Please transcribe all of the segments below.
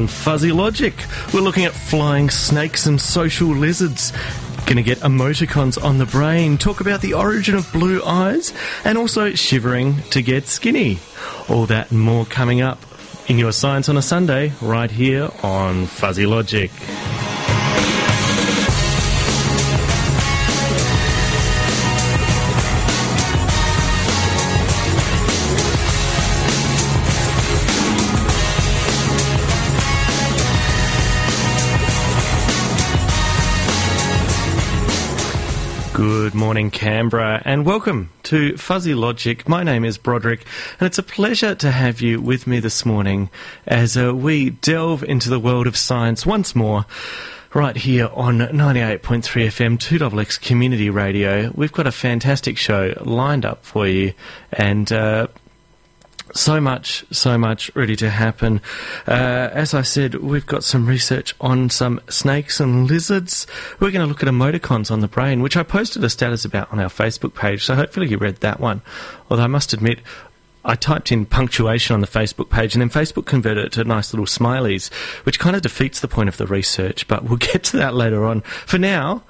On Fuzzy Logic, we're looking at flying snakes and social lizards. Gonna get emoticons on the brain, talk about the origin of blue eyes, and also shivering to get skinny. All that and more coming up in your Science on a Sunday, right here on Fuzzy Logic. Good morning, Canberra, and welcome to Fuzzy Logic. My name is Broderick, and it's a pleasure to have you with me this morning as uh, we delve into the world of science once more. Right here on 98.3 FM 2XX Community Radio, we've got a fantastic show lined up for you, and uh, so much, so much ready to happen. Uh, as I said, we've got some research on some snakes and lizards. We're going to look at emoticons on the brain, which I posted a status about on our Facebook page, so hopefully you read that one. Although I must admit, I typed in punctuation on the Facebook page and then Facebook converted it to nice little smileys, which kind of defeats the point of the research, but we'll get to that later on. For now,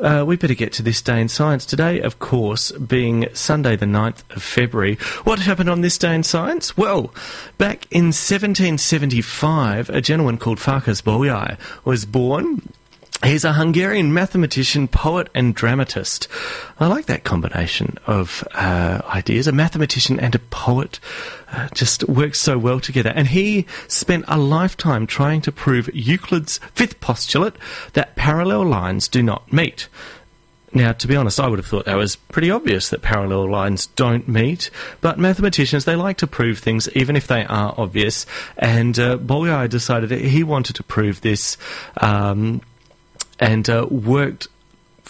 uh, we better get to this day in science. Today, of course, being Sunday, the 9th of February. What happened on this day in science? Well, back in 1775, a gentleman called Farkas Bolyai was born. He's a Hungarian mathematician, poet, and dramatist. I like that combination of uh, ideas. A mathematician and a poet uh, just works so well together. And he spent a lifetime trying to prove Euclid's fifth postulate that parallel lines do not meet. Now, to be honest, I would have thought that was pretty obvious that parallel lines don't meet, but mathematicians, they like to prove things even if they are obvious, and uh, Bolyai decided he wanted to prove this um, and uh, worked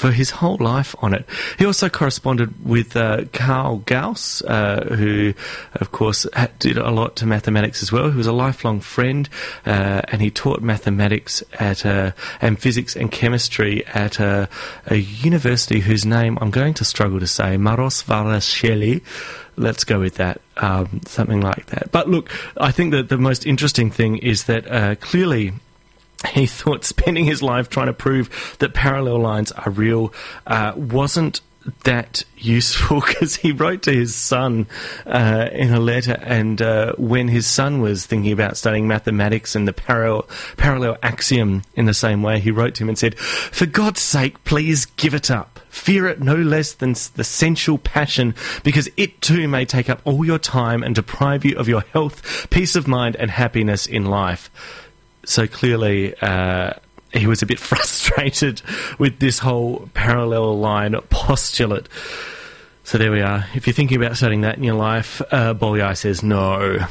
for his whole life on it. He also corresponded with uh, Carl Gauss, uh, who, of course, did a lot to mathematics as well. He was a lifelong friend, uh, and he taught mathematics at uh, and physics and chemistry at a, a, university whose name I'm going to struggle to say, Maros Marosvalleshvili. Let's go with that, um, something like that. But look, I think that the most interesting thing is that uh, clearly he thought spending his life trying to prove that parallel lines are real uh, wasn't that useful because he wrote to his son uh, in a letter, and uh, when his son was thinking about studying mathematics and the parallel, parallel axiom in the same way, he wrote to him and said, For God's sake, please give it up. Fear it no less than the sensual passion, because it too may take up all your time and deprive you of your health, peace of mind, and happiness in life so clearly uh, he was a bit frustrated with this whole parallel line postulate. So there we are. If you're thinking about starting that in your life, uh, Bolyai says no.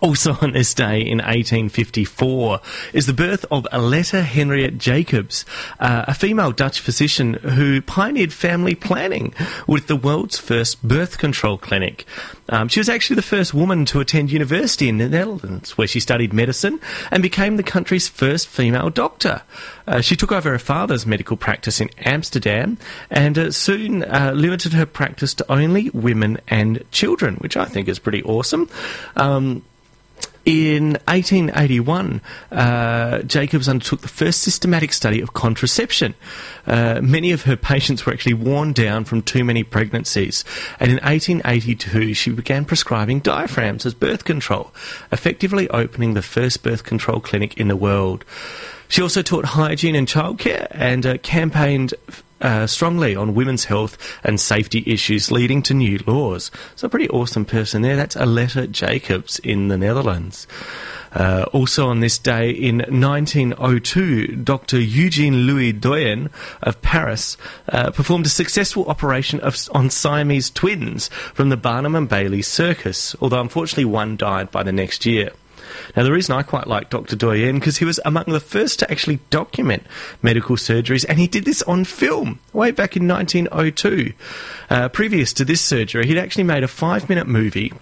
Also on this day in 1854 is the birth of Aletta Henriette Jacobs, uh, a female Dutch physician who pioneered family planning with the world's first birth control clinic. Um, she was actually the first woman to attend university in the Netherlands, where she studied medicine and became the country's first female doctor. Uh, she took over her father's medical practice in Amsterdam and uh, soon uh, limited her practice to only women and children, which I think is pretty awesome. Um, in 1881, uh, Jacobs undertook the first systematic study of contraception. Uh, many of her patients were actually worn down from too many pregnancies, and in 1882 she began prescribing diaphragms as birth control, effectively opening the first birth control clinic in the world. She also taught hygiene and childcare and uh, campaigned uh, strongly on women's health and safety issues, leading to new laws. So, a pretty awesome person there. That's Aletta Jacobs in the Netherlands. Uh, also on this day in 1902, Dr. Eugene Louis Doyen of Paris uh, performed a successful operation of, on Siamese twins from the Barnum and Bailey Circus, although unfortunately one died by the next year. Now, the reason I quite like Dr. Doyen because he was among the first to actually document medical surgeries, and he did this on film way back in 1902. Uh, previous to this surgery, he'd actually made a five-minute movie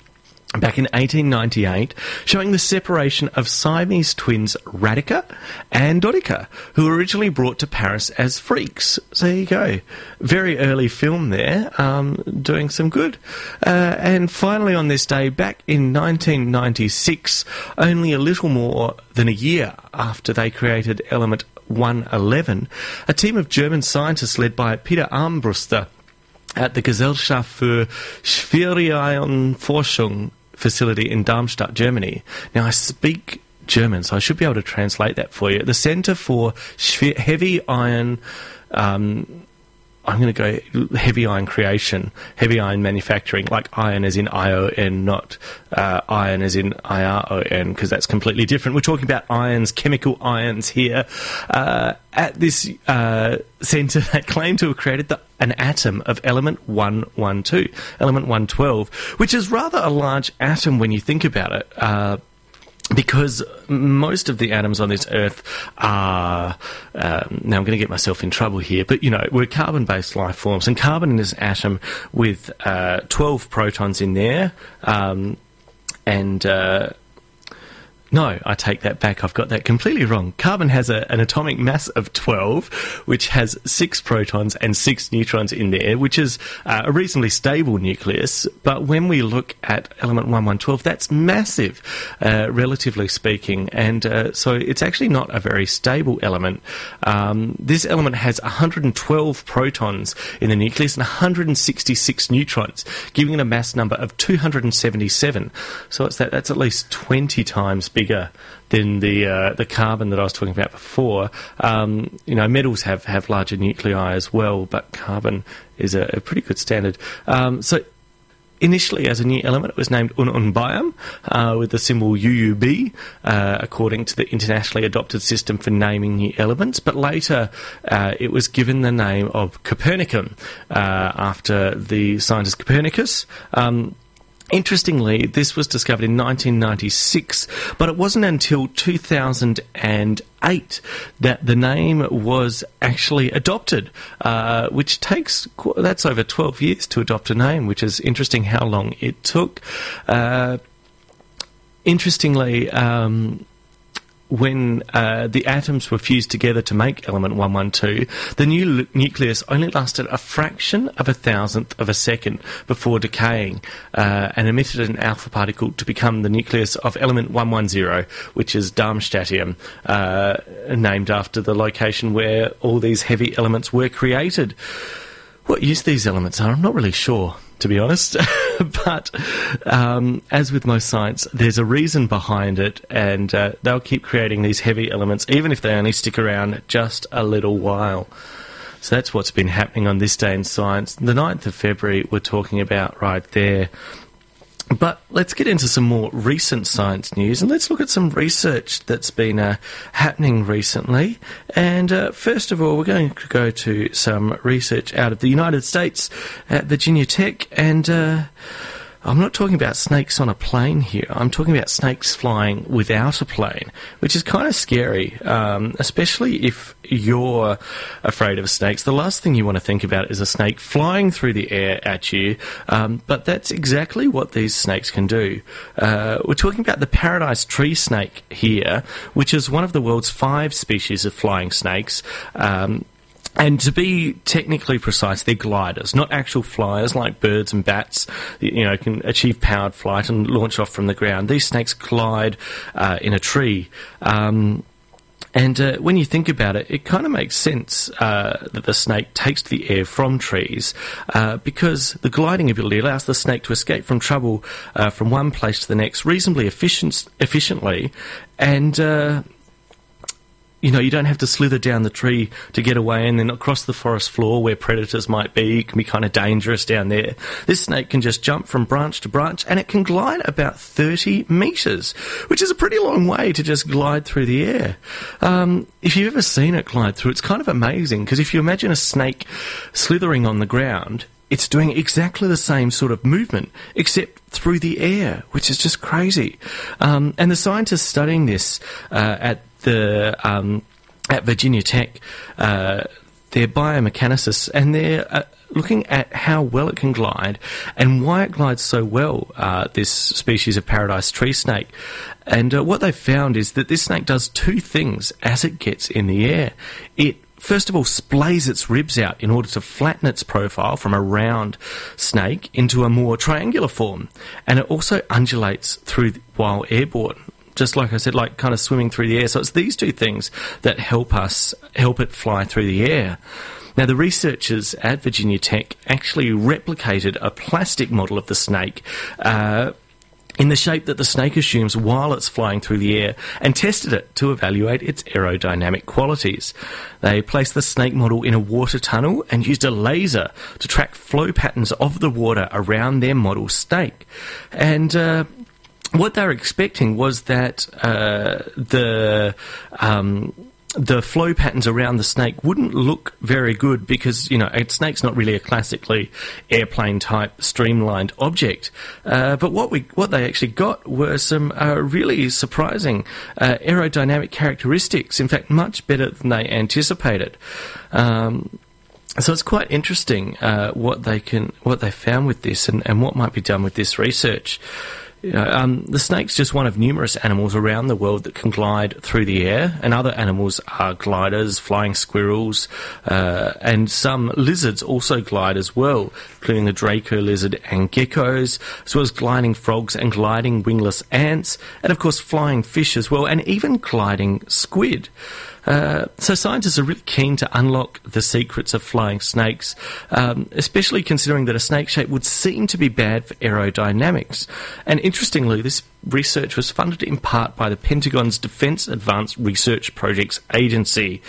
back in 1898, showing the separation of Siamese twins Radica and Doodica, who were originally brought to Paris as freaks. So there you go. Very early film there, um, doing some good. Uh, and finally, on this day, back in 1996, only a little more than a year after they created element 111, a team of German scientists led by Peter Armbruster at the Gesellschaft für Schwerionenforschung facility in Darmstadt, Germany. Now, I speak German, so I should be able to translate that for you. The Center for Heavy Iron. Um, I'm going to go heavy iron creation, heavy iron manufacturing, like iron as in I-O-N, not uh, iron as in I-R-O-N, because that's completely different. We're talking about ions, chemical ions here. Uh, at this uh, centre, they claim to have created the, an atom of element 112, element 112, which is rather a large atom when you think about it uh, because most of the atoms on this earth are um, now I'm going to get myself in trouble here, but you know we're carbon-based life forms, and carbon is an atom with uh, 12 protons in there, um, and uh, no, I take that back. I've got that completely wrong. Carbon has a, an atomic mass of 12, which has six protons and six neutrons in there, which is uh, a reasonably stable nucleus. But when we look at element 1112, that's massive, uh, relatively speaking. And uh, so it's actually not a very stable element. Um, this element has 112 protons in the nucleus and 166 neutrons, giving it a mass number of 277. So it's that, that's at least 20 times bigger than the uh, the carbon that I was talking about before. Um, you know, metals have, have larger nuclei as well, but carbon is a, a pretty good standard. Um, so initially as a new element, it was named Ununbium uh, with the symbol UUB, uh, according to the internationally adopted system for naming new elements. But later, uh, it was given the name of Copernicium uh, after the scientist Copernicus. Um, Interestingly, this was discovered in 1996, but it wasn't until 2008 that the name was actually adopted, uh, which takes that's over 12 years to adopt a name, which is interesting how long it took. Uh, interestingly, um, when uh, the atoms were fused together to make element 112, the new nucleus only lasted a fraction of a thousandth of a second before decaying uh, and emitted an alpha particle to become the nucleus of element 110, which is Darmstadtium, uh, named after the location where all these heavy elements were created. What use these elements are, I'm not really sure to be honest. but um, as with most science, there's a reason behind it, and uh, they'll keep creating these heavy elements, even if they only stick around just a little while. So that's what's been happening on this day in science. The 9th of February, we're talking about right there. But let's get into some more recent science news and let's look at some research that's been uh, happening recently. And uh, first of all, we're going to go to some research out of the United States at Virginia Tech and. Uh, I'm not talking about snakes on a plane here. I'm talking about snakes flying without a plane, which is kind of scary, um, especially if you're afraid of snakes. The last thing you want to think about is a snake flying through the air at you, um, but that's exactly what these snakes can do. Uh, we're talking about the paradise tree snake here, which is one of the world's five species of flying snakes. Um, and to be technically precise, they're gliders, not actual flyers like birds and bats. You know, can achieve powered flight and launch off from the ground. These snakes glide uh, in a tree. Um, and uh, when you think about it, it kind of makes sense uh, that the snake takes the air from trees uh, because the gliding ability allows the snake to escape from trouble uh, from one place to the next reasonably efficient, efficiently. And uh, you know, you don't have to slither down the tree to get away and then across the forest floor where predators might be. It can be kind of dangerous down there. This snake can just jump from branch to branch and it can glide about 30 metres, which is a pretty long way to just glide through the air. Um, if you've ever seen it glide through, it's kind of amazing because if you imagine a snake slithering on the ground, it's doing exactly the same sort of movement, except through the air, which is just crazy. Um, and the scientists studying this uh, at the um, at Virginia Tech. Uh, they're biomecanicists, and they're uh, looking at how well it can glide and why it glides so well, uh, this species of paradise tree snake. And uh, what they found is that this snake does two things as it gets in the air. It first of all splays its ribs out in order to flatten its profile from a round snake into a more triangular form, and it also undulates through while airborne. Just like I said, like kind of swimming through the air. So it's these two things that help us help it fly through the air. Now, the researchers at Virginia Tech actually replicated a plastic model of the snake. Uh, in the shape that the snake assumes while it's flying through the air and tested it to evaluate its aerodynamic qualities. They placed the snake model in a water tunnel and used a laser to track flow patterns of the water around their model snake. And uh, what they were expecting was that uh, the um, the flow patterns around the snake wouldn't look very good because you know a snake's not really a classically airplane type streamlined object. Uh, but what we what they actually got were some uh, really surprising uh, aerodynamic characteristics. In fact, much better than they anticipated. Um, so it's quite interesting uh, what they can what they found with this and, and what might be done with this research. Um, the snake's just one of numerous animals around the world that can glide through the air, and other animals are gliders, flying squirrels, uh, and some lizards also glide as well, including the Draco lizard and geckos, as well as gliding frogs and gliding wingless ants, and of course flying fish as well, and even gliding squid. Uh, so scientists are really keen to unlock the secrets of flying snakes, um, especially considering that a snake shape would seem to be bad for aerodynamics. And interestingly, this research was funded in part by the Pentagon's Defense Advanced Research Projects Agency.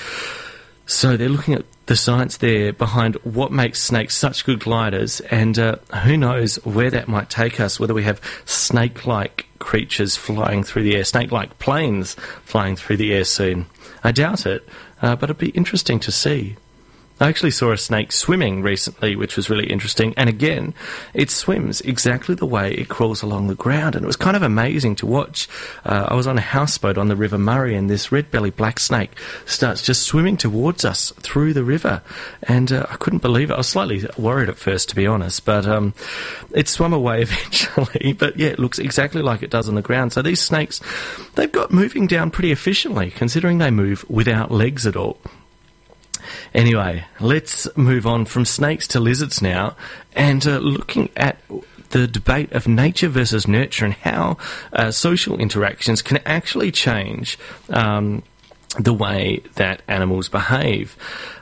So they're looking at the science there behind what makes snakes such good gliders, and uh, who knows where that might take us, whether we have snake like creatures flying through the air, snake like planes flying through the air soon. I doubt it, uh, but it'd be interesting to see. I actually saw a snake swimming recently, which was really interesting. And again, it swims exactly the way it crawls along the ground. And it was kind of amazing to watch. Uh, I was on a houseboat on the River Murray, and this red belly black snake starts just swimming towards us through the river. And uh, I couldn't believe it. I was slightly worried at first, to be honest. But um, it swam away eventually. but yeah, it looks exactly like it does on the ground. So these snakes, they've got moving down pretty efficiently, considering they move without legs at all. Anyway, let's move on from snakes to lizards now, and uh, looking at the debate of nature versus nurture and how uh, social interactions can actually change. Um, the way that animals behave.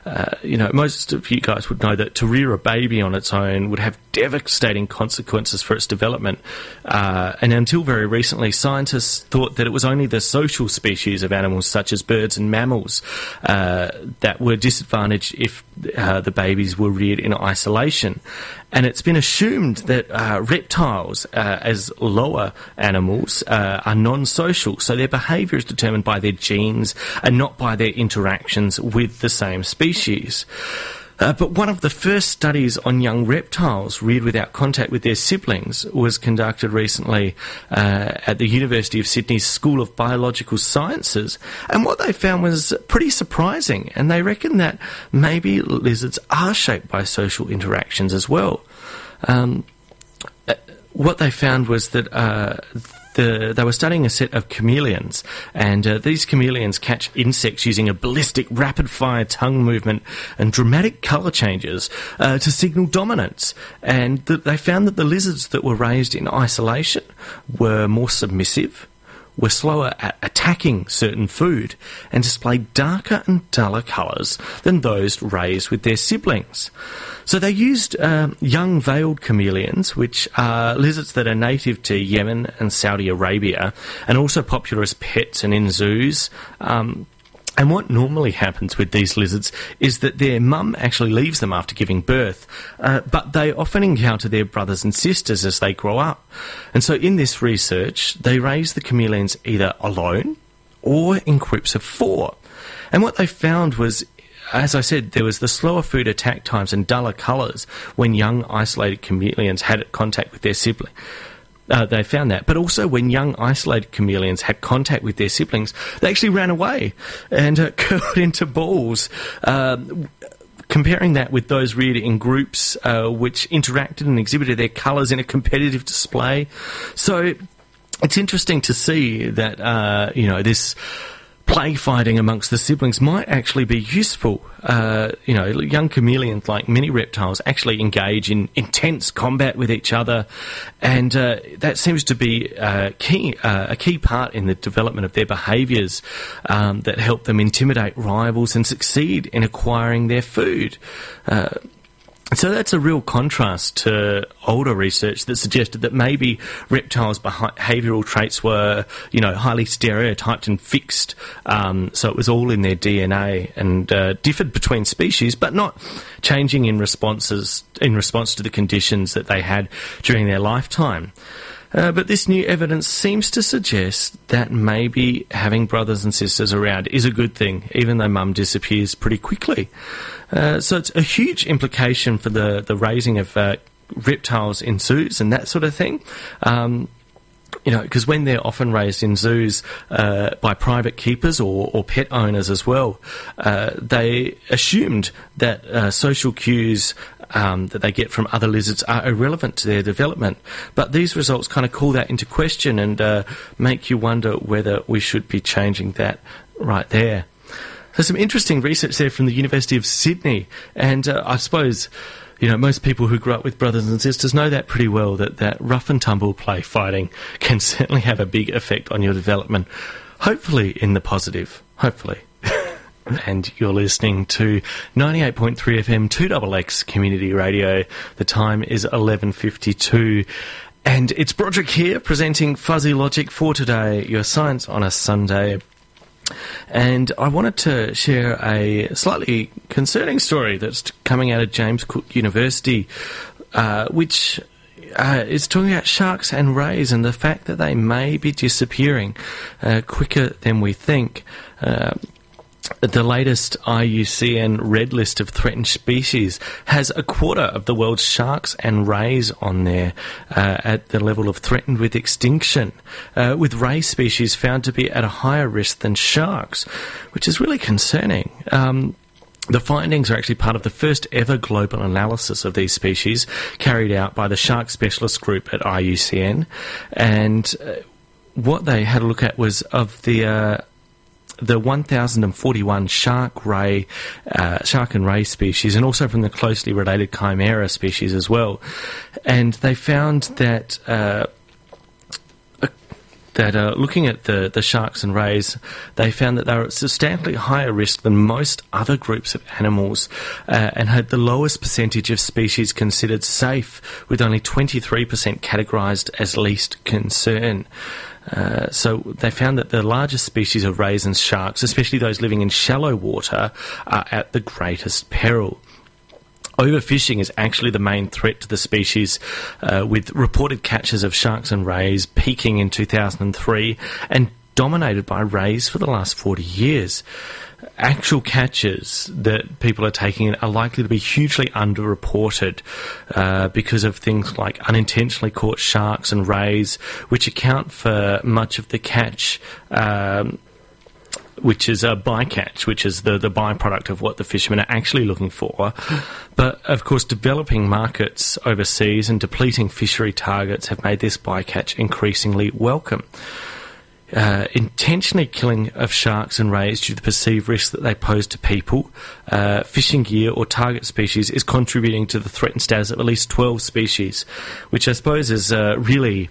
Uh, you know, most of you guys would know that to rear a baby on its own would have devastating consequences for its development. Uh, and until very recently, scientists thought that it was only the social species of animals, such as birds and mammals, uh, that were disadvantaged if uh, the babies were reared in isolation. And it's been assumed that uh, reptiles, as lower animals, are non social, so their behaviour is determined by their genes and not by their interactions with the same species. Uh, but one of the first studies on young reptiles reared without contact with their siblings was conducted recently uh, at the University of Sydney's School of Biological Sciences. And what they found was pretty surprising. And they reckon that maybe lizards are shaped by social interactions as well. Um, uh, what they found was that uh, the, they were studying a set of chameleons, and uh, these chameleons catch insects using a ballistic, rapid fire tongue movement and dramatic colour changes uh, to signal dominance. And th- they found that the lizards that were raised in isolation were more submissive were slower at attacking certain food and displayed darker and duller colours than those raised with their siblings. So they used uh, young veiled chameleons, which are lizards that are native to Yemen and Saudi Arabia, and also popular as pets and in zoos. Um, and what normally happens with these lizards is that their mum actually leaves them after giving birth, uh, but they often encounter their brothers and sisters as they grow up. And so in this research, they raise the chameleons either alone or in groups of four. And what they found was as I said, there was the slower food attack times and duller colours when young isolated chameleons had contact with their sibling. Uh, they found that. But also, when young isolated chameleons had contact with their siblings, they actually ran away and uh, curled into balls. Um, comparing that with those reared in groups uh, which interacted and exhibited their colours in a competitive display. So it's interesting to see that, uh, you know, this play fighting amongst the siblings might actually be useful. Uh, you know, young chameleons, like many reptiles, actually engage in intense combat with each other, and uh, that seems to be uh, key, uh, a key part in the development of their behaviours um, that help them intimidate rivals and succeed in acquiring their food. So that's a real contrast to older research that suggested that maybe reptiles' behavioural traits were, you know, highly stereotyped and fixed. Um, so it was all in their DNA and uh, differed between species, but not changing in responses in response to the conditions that they had during their lifetime. Uh, but this new evidence seems to suggest that maybe having brothers and sisters around is a good thing, even though mum disappears pretty quickly. Uh, so it's a huge implication for the, the raising of uh, reptiles in zoos and that sort of thing. Um, you know, because when they're often raised in zoos uh, by private keepers or, or, pet owners as well, uh, they assumed that uh, social cues um, that they get from other lizards are irrelevant to their development. But these results kind of call that into question and make you wonder whether we should be changing that right there. There's some interesting research there from the University of Sydney, and uh, I suppose you know, most people who grew up with brothers and sisters know that pretty well, that, that rough and tumble play fighting can certainly have a big effect on your development. Hopefully in the positive. Hopefully. and you're listening to 98.3 FM 2XX Community Radio. The time is 11.52. And it's Broderick here presenting Fuzzy Logic for today, your science on a Sunday. And I wanted to share a slightly concerning story that's coming out of James Cook University, uh, which uh, is talking about sharks and rays and the fact that they may be disappearing uh, quicker than we think. The latest IUCN red list of threatened species has a quarter of the world's sharks and rays on there uh, at the level of threatened with extinction, uh, with ray species found to be at a higher risk than sharks, which is really concerning. Um, the findings are actually part of the first ever global analysis of these species carried out by the Shark Specialist Group at IUCN. And uh, what they had a look at was of the uh, the 1,041 shark ray, uh, shark and ray species, and also from the closely related chimera species as well. And they found that. Uh, that uh, looking at the, the sharks and rays, they found that they were at substantially higher risk than most other groups of animals uh, and had the lowest percentage of species considered safe, with only 23% categorised as least concern. Uh, so they found that the largest species of rays and sharks, especially those living in shallow water, are at the greatest peril. Overfishing is actually the main threat to the species, uh, with reported catches of sharks and rays peaking in 2003 and dominated by rays for the last 40 years actual catches that people are taking are likely to be hugely underreported uh, because of things like unintentionally caught sharks and rays, which account for much of the catch. Um, which is a bycatch, which is the, the byproduct of what the fishermen are actually looking for. But of course, developing markets overseas and depleting fishery targets have made this bycatch increasingly welcome uh, intentionally killing of sharks and rays due to the perceived risk that they pose to people, uh, fishing gear or target species is contributing to the threatened status of at least 12 species, which I suppose is uh, really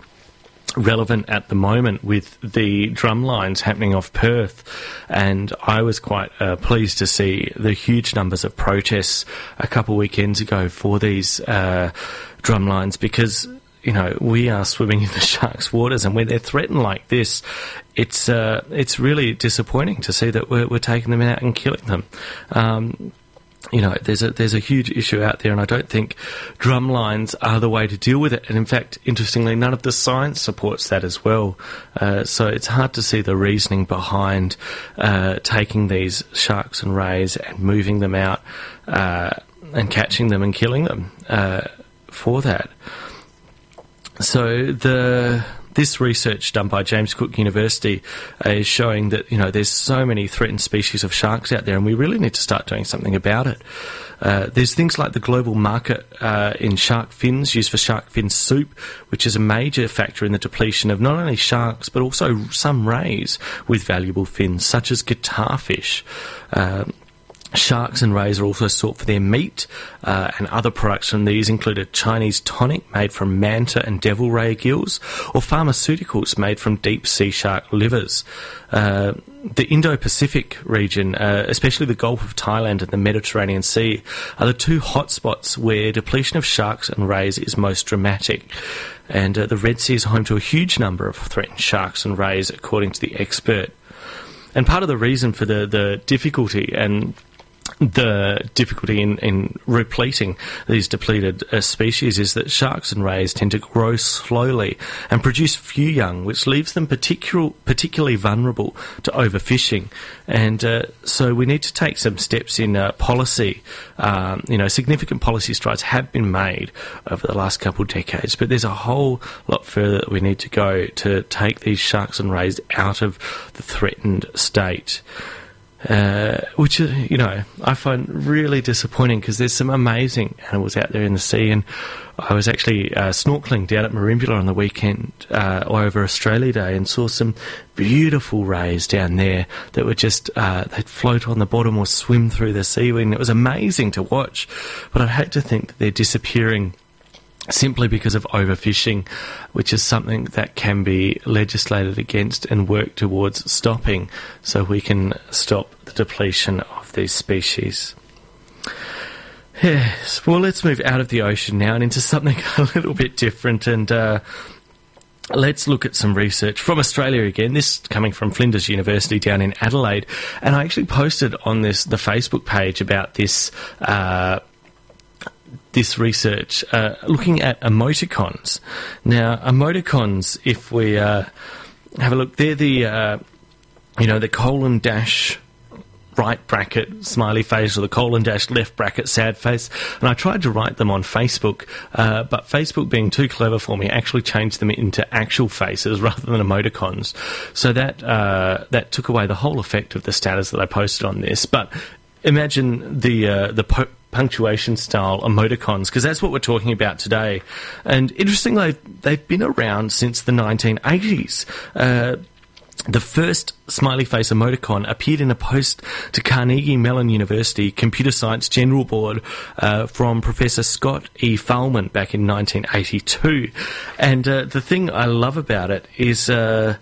relevant at the moment with the drum lines happening off Perth. And I was quite uh, pleased to see the huge numbers of protests a couple weekends ago for these uh, drum lines because you know, we are swimming in the sharks' waters, and when they're threatened like this, it's uh, it's really disappointing to see that we're, we're taking them out and killing them. Um, you know, there's a there's a huge issue out there, and I don't think drum lines are the way to deal with it. And in fact, interestingly, none of the science supports that as well. Uh, so it's hard to see the reasoning behind uh, taking these sharks and rays and moving them out uh, and catching them and killing them uh, for that. So the this research done by James Cook University uh, is showing that you know there's so many threatened species of sharks out there, and we really need to start doing something about it. Uh, there's things like the global market uh, in shark fins used for shark fin soup, which is a major factor in the depletion of not only sharks but also some rays with valuable fins, such as guitar fish. Sharks and rays are also sought for their meat, uh, and other products from these include a Chinese tonic made from manta and devil ray gills, or pharmaceuticals made from deep sea shark livers. Uh, the Indo Pacific region, uh, especially the Gulf of Thailand and the Mediterranean Sea, are the two hotspots where depletion of sharks and rays is most dramatic. And uh, the Red Sea is home to a huge number of threatened sharks and rays, according to the expert. And part of the reason for the, the difficulty and the difficulty in, in repleting these depleted uh, species is that sharks and rays tend to grow slowly and produce few young, which leaves them particular, particularly vulnerable to overfishing. And uh, so we need to take some steps in uh, policy. Um, you know, significant policy strides have been made over the last couple of decades, but there's a whole lot further that we need to go to take these sharks and rays out of the threatened state. Uh, which uh, you know I find really disappointing because there's some amazing animals out there in the sea, and I was actually uh, snorkeling down at Merimbula on the weekend uh, over Australia Day and saw some beautiful rays down there that were just uh, they'd float on the bottom or swim through the seaweed, and it was amazing to watch. But I hate to think that they're disappearing simply because of overfishing, which is something that can be legislated against and worked towards stopping so we can stop the depletion of these species. Yes, well, let's move out of the ocean now and into something a little bit different and. Uh, Let's look at some research from Australia again. This coming from Flinders University down in Adelaide, and I actually posted on this the Facebook page about this uh, this research uh, looking at emoticons. Now, emoticons, if we uh, have a look, they're the uh, you know the colon dash right bracket smiley face or the colon dash left bracket sad face. And I tried to write them on Facebook, uh, but Facebook, being too clever for me, actually changed them into actual faces rather than emoticons. So that uh, that took away the whole effect of the status that I posted on this. But imagine the uh, the po- punctuation style emoticons because that's what we're talking about today. And interestingly, they've been around since the 1980s. Uh, the first smiley face emoticon appeared in a post to Carnegie Mellon University Computer Science General Board uh, from Professor Scott E. Fahlman back in 1982. And uh, the thing I love about it is uh,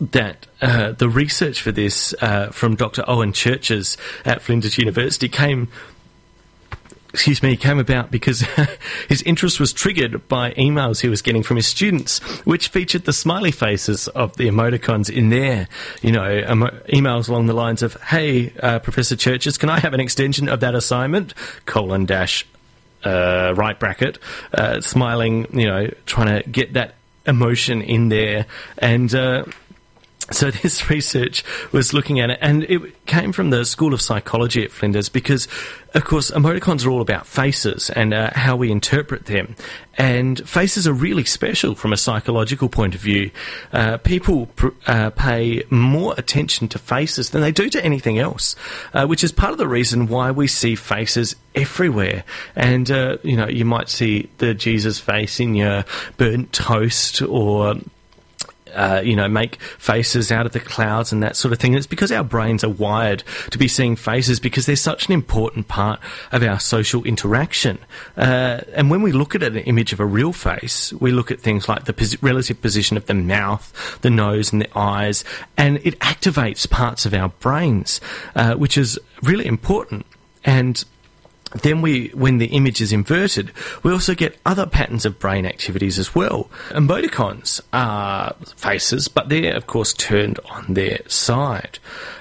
that uh, the research for this uh, from Dr. Owen Churches at Flinders University came excuse me, came about because his interest was triggered by emails he was getting from his students, which featured the smiley faces of the emoticons in there. You know, emails along the lines of, "Hey, uh, Professor Churches, can I have an extension of that assignment?" colon dash uh, right bracket, uh, smiling. You know, trying to get that emotion in there and uh, so this research was looking at it, and it came from the School of Psychology at Flinders because, of course, emoticons are all about faces and uh, how we interpret them. And faces are really special from a psychological point of view. Uh, people pr- uh, pay more attention to faces than they do to anything else, uh, which is part of the reason why we see faces everywhere. And, uh, you know, you might see the Jesus face in your burnt toast or uh, you know, make faces out of the clouds and that sort of thing. And it's because our brains are wired to be seeing faces because they're such an important part of our social interaction. Uh, and when we look at an image of a real face, we look at things like the pos- relative position of the mouth, the nose, and the eyes, and it activates parts of our brains, uh, which is really important. And then we, when the image is inverted, we also get other patterns of brain activities as well. Emoticons are faces, but they're of course turned on their side.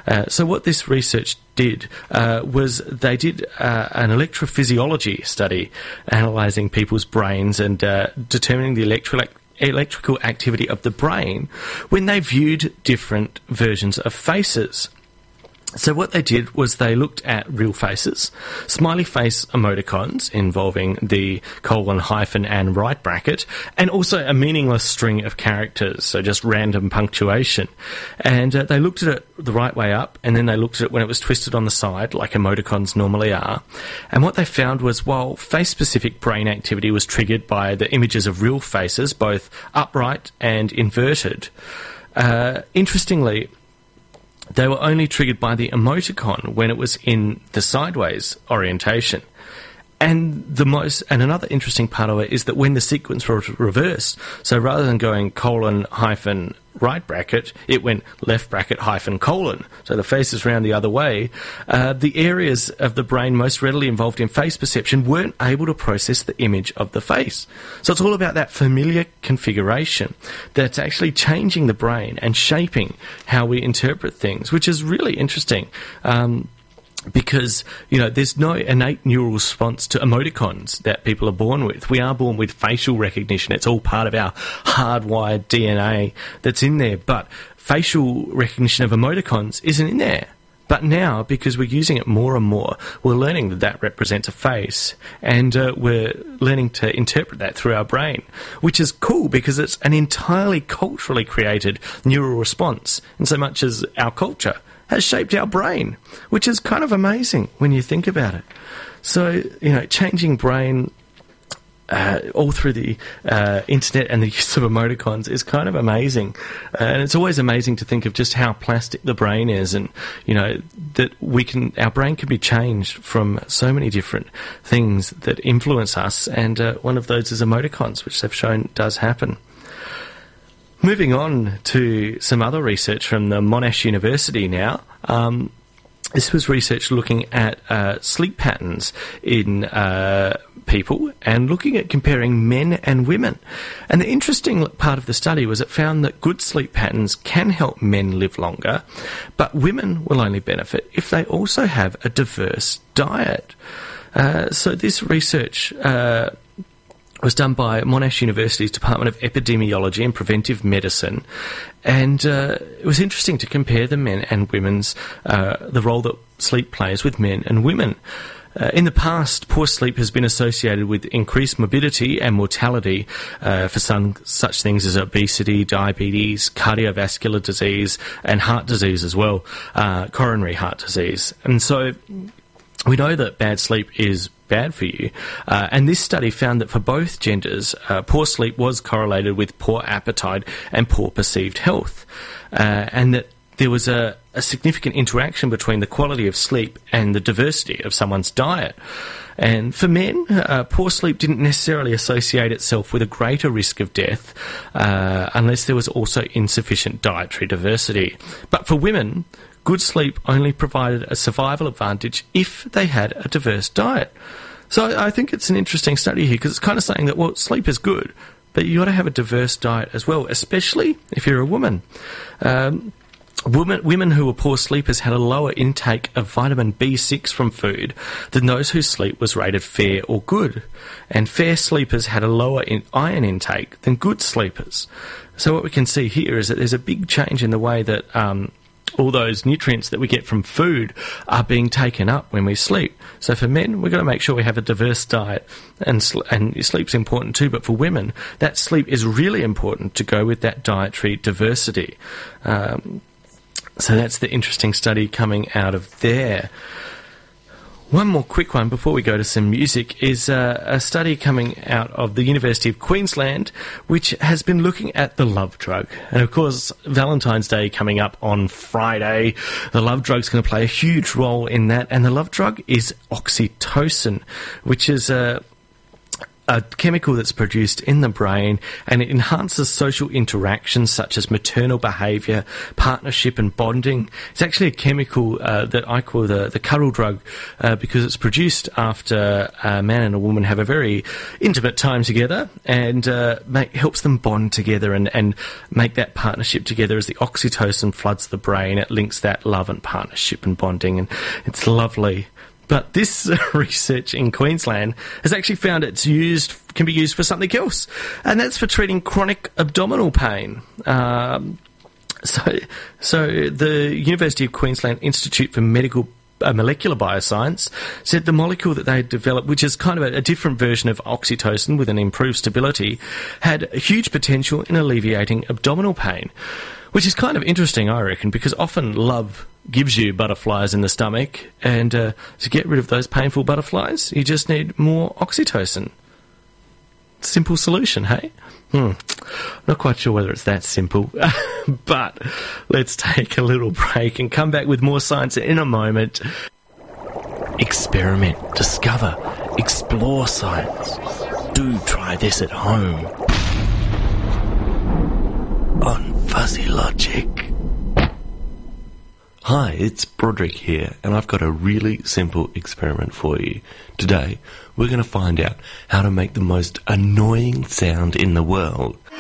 Uh, so what this research did uh, was they did uh, an electrophysiology study analysing people's brains and uh, determining the electrical electrical activity of the brain when they viewed different versions of faces. So what they did was they looked at real faces, smiley face emoticons involving the colon, hyphen, and right bracket, and also a meaningless string of characters, so just random punctuation. And uh, they looked at it the right way up, and then they looked at it when it was twisted on the side, like emoticons normally are. And what they found was while face-specific brain activity was triggered by the images of real faces, both upright and inverted, uh, interestingly, they were only triggered by the emoticon when it was in the sideways orientation. And the most, and another interesting part of it is that when the sequence was reversed, so rather than going colon hyphen right bracket, it went left bracket hyphen colon. So the face is round the other way. Uh, the areas of the brain most readily involved in face perception weren't able to process the image of the face. So it's all about that familiar configuration that's actually changing the brain and shaping how we interpret things, which is really interesting. Um, because you know there's no innate neural response to emoticons that people are born with. We are born with facial recognition; it's all part of our hardwired DNA that's in there. But facial recognition of emoticons isn't in there. But now, because we're using it more and more, we're learning that that represents a face, and uh, we're learning to interpret that through our brain, which is cool because it's an entirely culturally created neural response, in so much as our culture has shaped our brain, which is kind of amazing when you think about it. So, you know, changing brain uh, all through the uh, internet and the use of emoticons is kind of amazing. Uh, and it's always amazing to think of just how plastic the brain is and, you know, that we can, our brain can be changed from so many different things that influence us. And uh, one of those is emoticons, which they've shown does happen. Moving on to some other research from the Monash University now. Um, this was research looking at uh, sleep patterns in uh, people and looking at comparing men and women. And the interesting part of the study was it found that good sleep patterns can help men live longer, but women will only benefit if they also have a diverse diet. Uh, so this research uh, was done by Monash University's Department of Epidemiology and Preventive Medicine, and uh, it was interesting to compare the men and women's uh, the role that sleep plays with men and women. Uh, in the past, poor sleep has been associated with increased morbidity and mortality uh, for some such things as obesity, diabetes, cardiovascular disease, and heart disease as well, uh, coronary heart disease. And so we know that bad sleep is bad for you. Uh, and this study found that for both genders, uh, poor sleep was correlated with poor appetite and poor perceived health. Uh, and that there was a, a, significant interaction between the quality of sleep and the diversity of someone's diet. And for men, uh, poor sleep didn't necessarily associate itself with a greater risk of death uh, unless there was also insufficient dietary diversity. But for women, good sleep only provided a survival advantage if they had a diverse diet. So I think it's an interesting study here because it's kind of saying that, well, sleep is good, but you got to have a diverse diet as well, especially if you're a woman. Um, Women, women who were poor sleepers had a lower intake of vitamin B6 from food than those whose sleep was rated fair or good. And fair sleepers had a lower in iron intake than good sleepers. So, what we can see here is that there's a big change in the way that um, all those nutrients that we get from food are being taken up when we sleep. So for men, we've got to make sure we have a diverse diet, and sl- and sleep's important too. But for women, that sleep is really important to go with that dietary diversity. Um, so that's the interesting study coming out of there. One more quick one before we go to some music is uh, a study coming out of the University of Queensland, which has been looking at the love drug. And of course, Valentine's Day coming up on Friday, the love drug's going to play a huge role in that. And the love drug is oxytocin, which is a a chemical that's produced in the brain and it enhances social interactions such as maternal behaviour, partnership, and bonding. It's actually a chemical uh, that I call the, the cuddle drug uh, because it's produced after a man and a woman have a very intimate time together and uh, make, helps them bond together and, and make that partnership together as the oxytocin floods the brain. It links that love and partnership and bonding, and it's lovely. But this research in Queensland has actually found it's used can be used for something else, and that's for treating chronic abdominal pain. Um, So, so the University of Queensland Institute for Medical uh, molecular bioscience said the molecule that they had developed, which is kind of a, a, different version of oxytocin with an improved stability, had a huge potential in alleviating abdominal pain, which is kind of interesting, I reckon, because often love gives you butterflies in the stomach, and uh, to get rid of those painful butterflies, you just need more oxytocin. Simple solution, hey? Hmm. Not quite sure whether it's that simple, but let's take a little break and come back with more science in a moment. Experiment, discover, explore science. Do try this at home. On Fuzzy Logic. Hi, it's Broderick here, and I've got a really simple experiment for you. Today, we're going to find out how to make the most annoying sound in the world. No,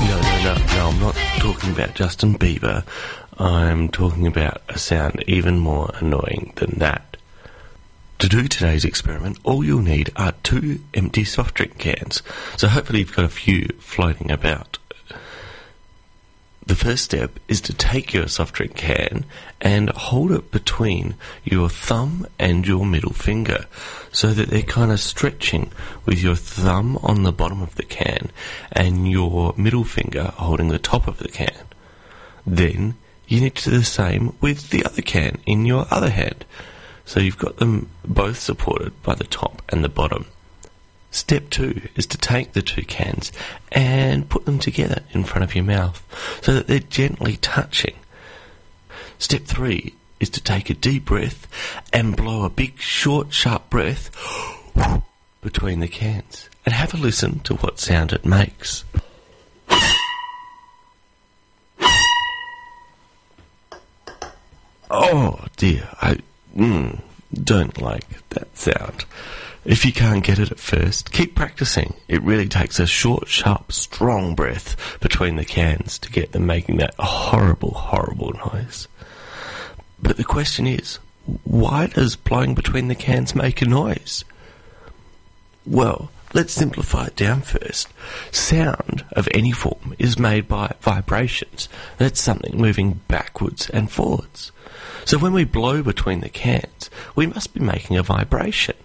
no, no, no, I'm not talking about Justin Bieber. I'm talking about a sound even more annoying than that. To do today's experiment, all you'll need are two empty soft drink cans. So hopefully you've got a few floating about. The first step is to take your soft drink can and hold it between your thumb and your middle finger so that they're kind of stretching with your thumb on the bottom of the can and your middle finger holding the top of the can. Then you need to do the same with the other can in your other hand. So you've got them both supported by the top and the bottom. Step two is to take the two cans and put them together in front of your mouth so that they're gently touching. Step three is to take a deep breath and blow a big, short, sharp breath between the cans and have a listen to what sound it makes. Oh dear, I mm, don't like that sound. If you can't get it at first, keep practicing. It really takes a short, sharp, strong breath between the cans to get them making that horrible, horrible noise. But the question is, why does blowing between the cans make a noise? Well, let's simplify it down first. Sound of any form is made by vibrations. That's something moving backwards and forwards. So when we blow between the cans, we must be making a vibration.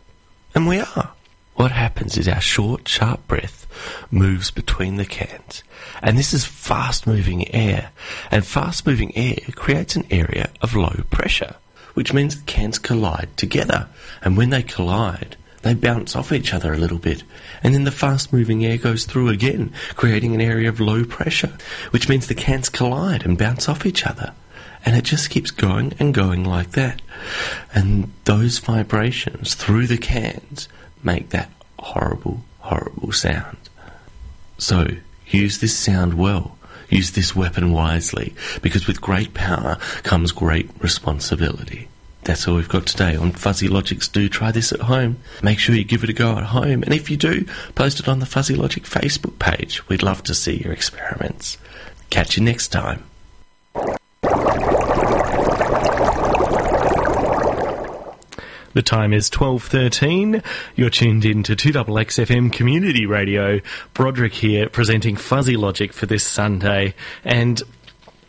And we are. What happens is our short, sharp breath moves between the cans. And this is fast moving air. And fast moving air creates an area of low pressure, which means the cans collide together. And when they collide, they bounce off each other a little bit. And then the fast moving air goes through again, creating an area of low pressure, which means the cans collide and bounce off each other. And it just keeps going and going like that. And those vibrations through the cans make that horrible, horrible sound. So use this sound well. Use this weapon wisely, because with great power comes great responsibility. That's all we've got today on Fuzzy Logics. Do try this at home. Make sure you give it a go at home. And if you do, post it on the Fuzzy Logic Facebook page. We'd love to see your experiments. Catch you next time. The time is 12.13. You're tuned in to 2XXFM Community Radio. Broderick here presenting Fuzzy Logic for this Sunday. And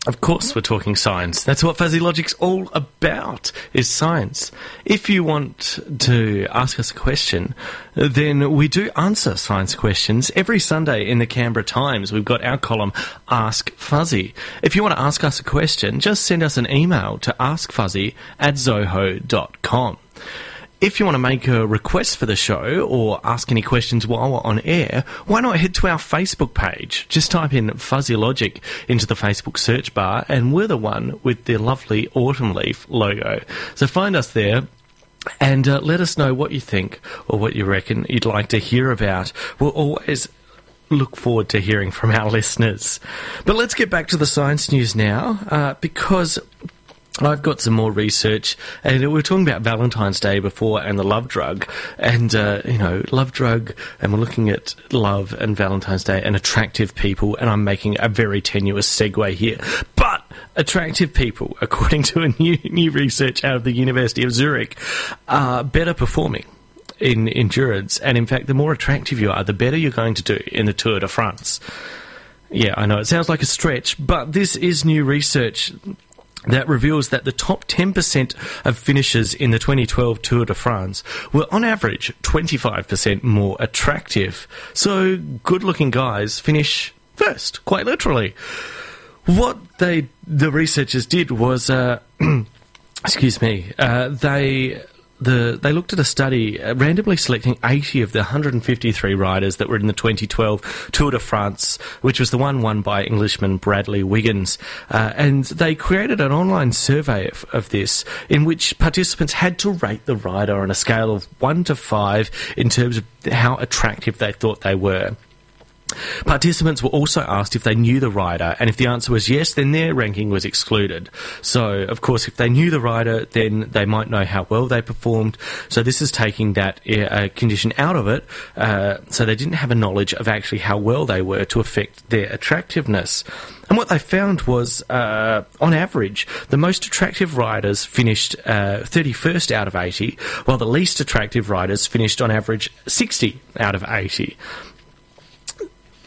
of course, we're talking science. That's what Fuzzy Logic's all about, is science. If you want to ask us a question, then we do answer science questions every Sunday in the Canberra Times. We've got our column, Ask Fuzzy. If you want to ask us a question, just send us an email to askfuzzy at zoho.com. If you want to make a request for the show or ask any questions while we're on air, why not head to our Facebook page? Just type in Fuzzy Logic into the Facebook search bar, and we're the one with the lovely autumn leaf logo. So find us there. And uh, let us know what you think or what you reckon you'd like to hear about. We'll always look forward to hearing from our listeners. But let's get back to the science news now, uh, because I've got some more research, and we were talking about Valentine's Day before and the love drug, and uh, you know, love drug, and we're looking at love and Valentine's Day and attractive people, and I'm making a very tenuous segue here, but attractive people, according to a new new research out of the University of Zurich, are better performing in endurance. And in fact, the more attractive you are, the better you're going to do in the Tour de France. Yeah, I know. It sounds like a stretch, but this is new research that reveals that the top 10% of finishers in the 2012 Tour de France were on average 25% more attractive. So good looking guys finish first, quite literally. What they, the researchers did was, uh, excuse me, uh, they the, they looked at a study uh, randomly selecting 80 of the 153 riders that were in the 2012 Tour de France, which was the one won by Englishman Bradley Wiggins. Uh, and they created an online survey of, of, this in which participants had to rate the rider on a scale of 1 to 5 in terms of how attractive they thought they were. Participants were also asked if they knew the rider, and if the answer was yes, then their ranking was excluded. So, of course, if they knew the rider, then they might know how well they performed. So, this is taking that uh, condition out of it, uh, so they didn't have a knowledge of actually how well they were to affect their attractiveness. And what they found was, uh, on average, the most attractive riders finished uh, 31st out of 80, while the least attractive riders finished on average 60 out of 80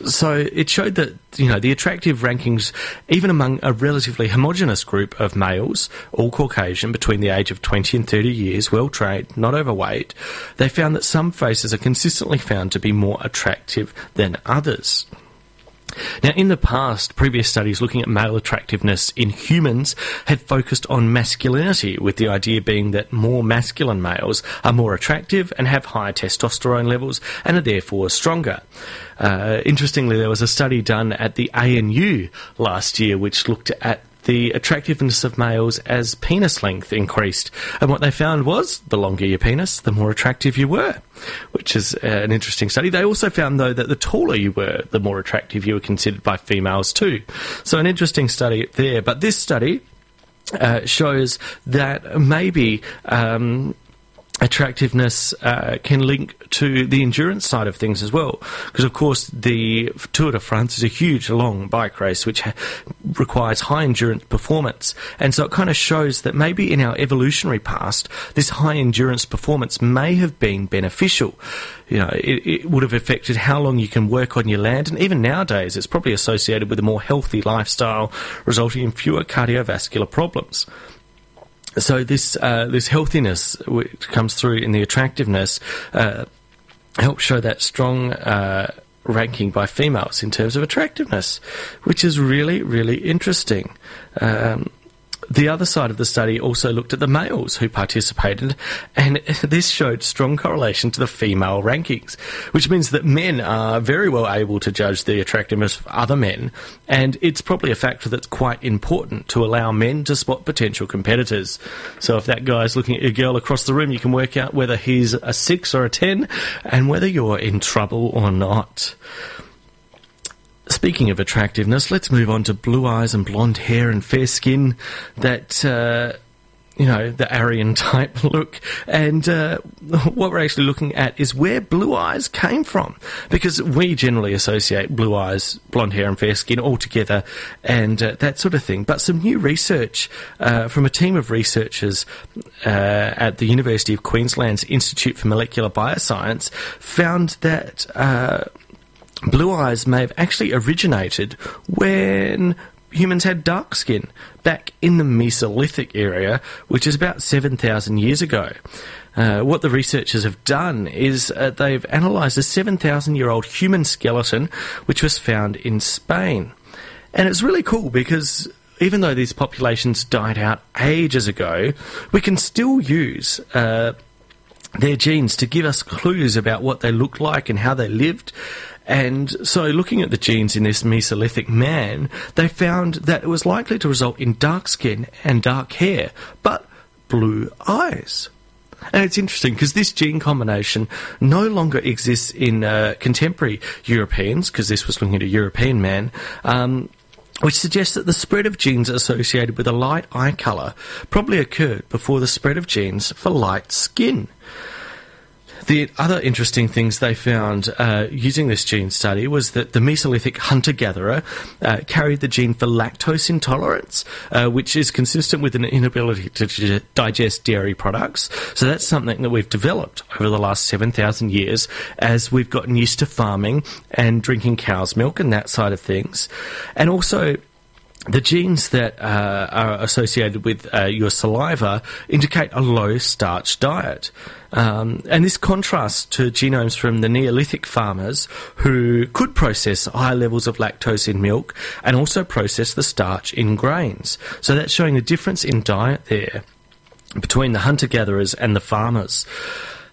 so it showed that you know the attractive rankings, even among a relatively homogenous group of males, all Caucasian, between the age of 20 and 30 years, well trained, not overweight, they found that some faces are consistently found to be more attractive than others. Now, in the past, previous studies looking at male attractiveness in humans had focused on masculinity, with the idea being that more masculine males are more attractive and have higher testosterone levels and are therefore stronger. Uh, interestingly, there was a study done at the ANU last year which looked at the attractiveness of males as penis length increased. And what they found was the longer your penis, the more attractive you were, which is uh, an interesting study. They also found, though, that the taller you were, the more attractive you were considered by females, too. So, an interesting study there. But this study uh, shows that maybe um, attractiveness uh, can link to the endurance side of things as well. Because, of course, the Tour de France is a huge, long bike race which ha- requires high endurance performance. And so it kind of shows that maybe in our evolutionary past, this high endurance performance may have been beneficial. You know, it, it would have affected how long you can work on your land. And even nowadays, it's probably associated with a more healthy lifestyle, resulting in fewer cardiovascular problems so this uh, this healthiness which comes through in the attractiveness uh, helps show that strong uh, ranking by females in terms of attractiveness, which is really really interesting. Um, the other side of the study also looked at the males who participated, and this showed strong correlation to the female rankings, which means that men are very well able to judge the attractiveness of other men, and it's probably a factor that's quite important to allow men to spot potential competitors. So if that guy's looking at your girl across the room, you can work out whether he's a six or a ten, and whether you're in trouble or not. Speaking of attractiveness, let's move on to blue eyes and blonde hair and fair skin. That. Uh, you know, the Aryan type look. And uh, what we're actually looking at is where blue eyes came from. Because we generally associate blue eyes, blonde hair, and fair skin all together and uh, that sort of thing. But some new research uh, from a team of researchers uh, at the University of Queensland's Institute for Molecular Bioscience found that uh, blue eyes may have actually originated when humans had dark skin back in the Mesolithic area, which is about 7,000 years ago. Uh, what the researchers have done is uh, they've analysed a 7,000 year old human skeleton which was found in Spain. And it's really cool because even though these populations died out ages ago, we can still use uh, their genes to give us clues about what they looked like and how they lived. And so, looking at the genes in this Mesolithic man, they found that it was likely to result in dark skin and dark hair, but blue eyes. And it's interesting because this gene combination no longer exists in uh, contemporary Europeans, because this was looking at a European man, um, which suggests that the spread of genes associated with a light eye colour probably occurred before the spread of genes for light skin The other interesting things they found uh, using this gene study was that the Mesolithic hunter gatherer uh, carried the gene for lactose intolerance, uh, which is consistent with an inability to digest dairy products. So that's something that we've developed over the last 7,000 years as we've gotten used to farming and drinking cow's milk and that side of things. And also, the genes that uh, are associated with uh, your saliva indicate a low starch diet. Um, and this contrasts to genomes from the Neolithic farmers who could process high levels of lactose in milk and also process the starch in grains. So that's showing the difference in diet there between the hunter gatherers and the farmers.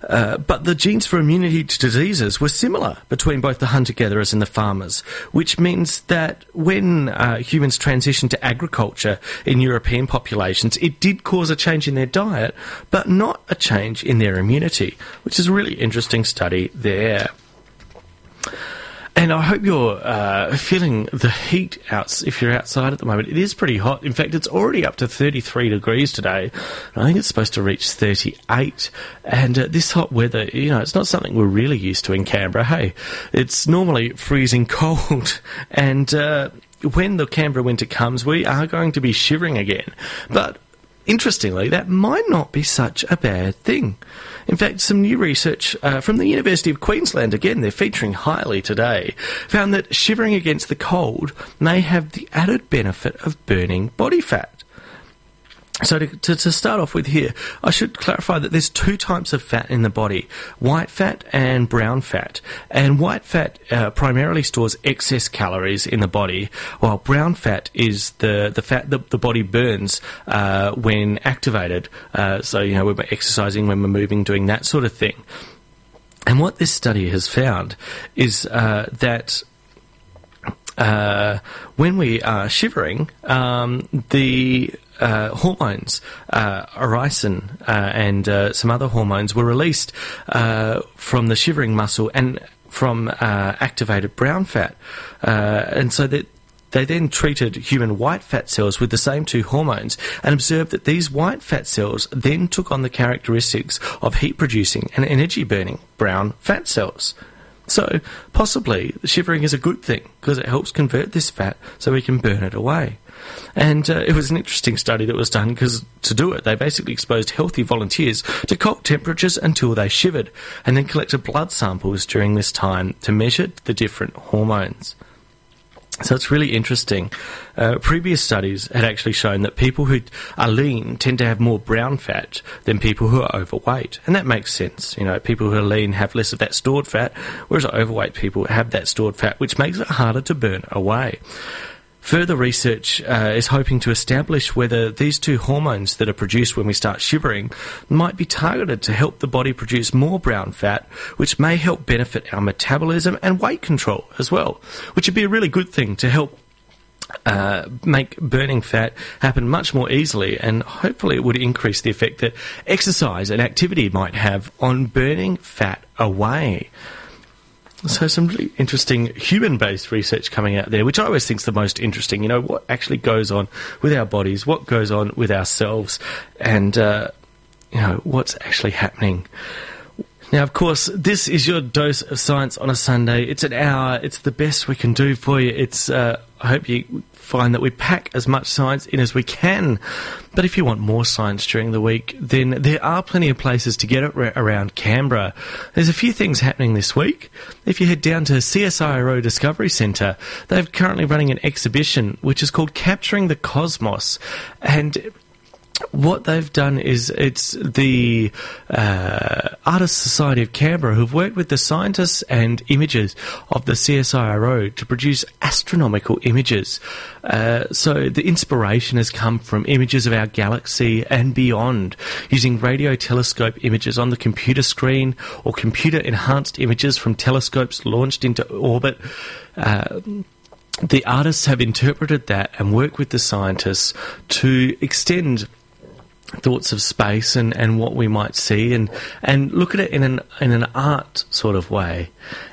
Uh, but the genes for immunity to diseases were similar between both the hunter gatherers and the farmers, which means that when uh, humans transitioned to agriculture in European populations, it did cause a change in their diet, but not a change in their immunity, which is a really interesting study there. And I hope you're uh, feeling the heat out if you're outside at the moment. It is pretty hot. In fact, it's already up to 33 degrees today. I think it's supposed to reach 38. And uh, this hot weather, you know, it's not something we're really used to in Canberra. Hey, it's normally freezing cold. And uh, when the Canberra winter comes, we are going to be shivering again. But interestingly, that might not be such a bad thing. In fact, some new research uh, from the University of Queensland, again, they're featuring highly today, found that shivering against the cold may have the added benefit of burning body fat. So to, to, to, start off with here, I should clarify that there's two types of fat in the body: white fat and brown fat. And white fat uh, primarily stores excess calories in the body, while brown fat is the the fat that the body burns uh, when activated. Uh, so you know, when we're exercising, when we're moving, doing that sort of thing. And what this study has found is uh, that uh, when we are shivering, um, the uh, hormones, uh, uh, and uh, some other hormones were released uh, from the shivering muscle and from activated brown fat. and so that they then treated human white fat cells with the same two hormones and observed that these white fat cells then took on the characteristics of heat producing and energy burning brown fat cells. So, possibly, shivering is a good thing because it helps convert this fat so we can burn it away. And uh, it was an interesting study that was done because to do it, they basically exposed healthy volunteers to cold temperatures until they shivered and then collected blood samples during this time to measure the different hormones. So it's really interesting. Uh, previous studies had actually shown that people who are lean tend to have more brown fat than people who are overweight. And that makes sense. You know, people who are lean have less of that stored fat, whereas overweight people have that stored fat, which makes it harder to burn away. Further research uh, is hoping to establish whether these two hormones that are produced when we start shivering might be targeted to help the body produce more brown fat, which may help benefit our metabolism and weight control as well, which would be a really good thing to help uh, make burning fat happen much more easily, and hopefully it would increase the effect that exercise and activity might have on burning fat away. So some really interesting human-based research coming out there, which I always think is the most interesting. You know, what actually goes on with our bodies, what goes on with ourselves, and uh, you know what's actually happening. Now, of course, this is your dose of science on a Sunday. It's an hour. It's the best we can do for you. It's. Uh, I hope you find that we pack as much science in as we can. But if you want more science during the week, then there are plenty of places to get it around Canberra. There's a few things happening this week. If you head down to CSIRO Discovery Centre, they're currently running an exhibition which is called Capturing the Cosmos. And what they've done is it's the uh, Artists Society of Canberra who've worked with the scientists and imagers of the CSIRO to produce astronomical images. Uh, so the inspiration has come from images of our galaxy and beyond, using radio telescope images on the computer screen or computer enhanced images from telescopes launched into orbit. Uh, the artists have interpreted that and worked with the scientists to extend thoughts of space and, and what we might see and, and look at it in an in an art sort of way.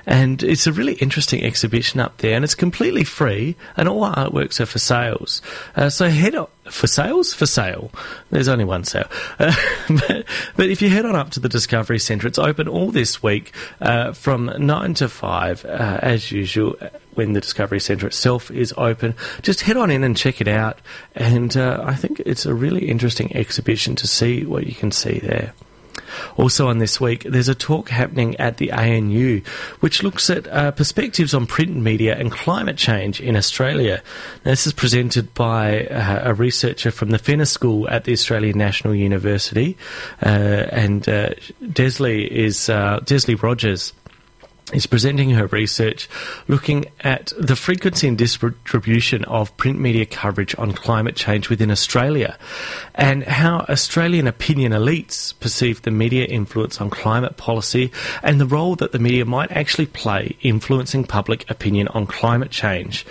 And it's a really interesting exhibition up there, and it's completely free, and all our artworks are for sales. Uh, so head on, for sales? For sale. There's only one sale. Uh, but, but, if you head on up to the Discovery Centre, it's open all this week uh, from 9 to 5, uh, as usual, when the Discovery Centre itself is open. Just head on in and check it out. And uh, I think it's a really interesting exhibition to see what you can see there. Also, on this week, there's a talk happening at the ANU which looks at uh, perspectives on print media and climate change in Australia. Now, this is presented by uh, a researcher from the Fenner School at the Australian National University, uh, and uh, Desley is uh, Desley Rogers is presenting her research looking at the frequency and distribution of print media coverage on climate change within Australia and how Australian opinion elites perceive the media influence on climate policy and the role that the media might actually play influencing public opinion on climate change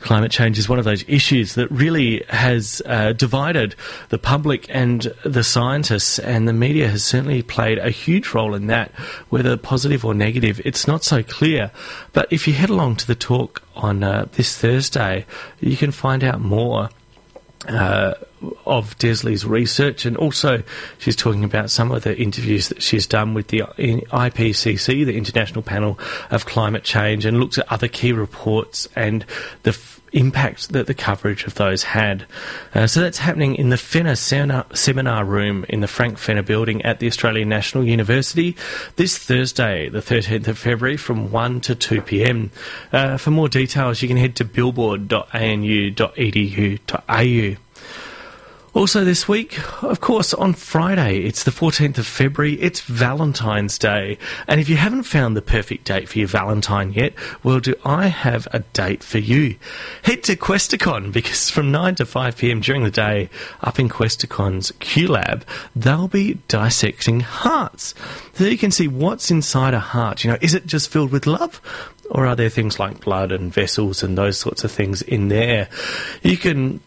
climate change is one of those issues that really has uh, divided the public and the scientists, and the media has certainly played a huge role in that, whether positive or negative. It's not so clear. But if you head along to the talk on uh, this Thursday, you can find out more. Uh, of Desley's research, and also she's talking about some of the interviews that she's done with the IPCC, the International Panel of Climate Change, and looks at other key reports and the f- impact that the coverage of those had. Uh, so that's happening in the Fenner seminar, room in the Frank Fenner building at the Australian National University this Thursday, the 13th of February, from 1 to 2 pm. Uh, for more details, you can head to billboard.anu.edu.au. Also, this week, of course, on Friday, it's the 14th of February, it's Valentine's Day. And if you haven't found the perfect date for your Valentine yet, well, do I have a date for you? Head to Questacon because from 9 to 5 pm during the day, up in Questacon's Q Lab, they'll be dissecting hearts. So you can see what's inside a heart. You know, is it just filled with love? Or are there things like blood and vessels and those sorts of things in there? You can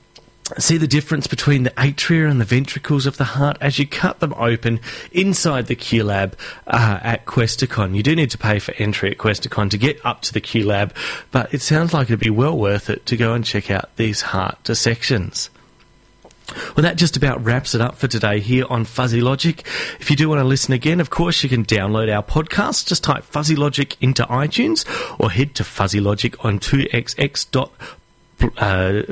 see the difference between the atria and the ventricles of the heart as you cut them open inside the QLab uh, at Questacon. You do need to pay for entry at Questacon to get up to the Q Lab, but it sounds like it'd be well worth it to go and check out these heart dissections. Well, that just about wraps it up for today here on Fuzzy Logic. If you do want to listen again, of course, you can download our podcast. Just type Fuzzy Logic into iTunes or head to Fuzzy Logic on 2xx. Uh,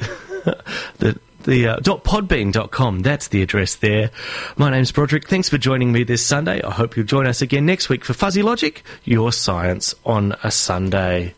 the the uh, .podbean.com. That's the address there. My name's Broderick. Thanks for joining me this Sunday. I hope you'll join us again next week for Fuzzy Logic, your science on a Sunday.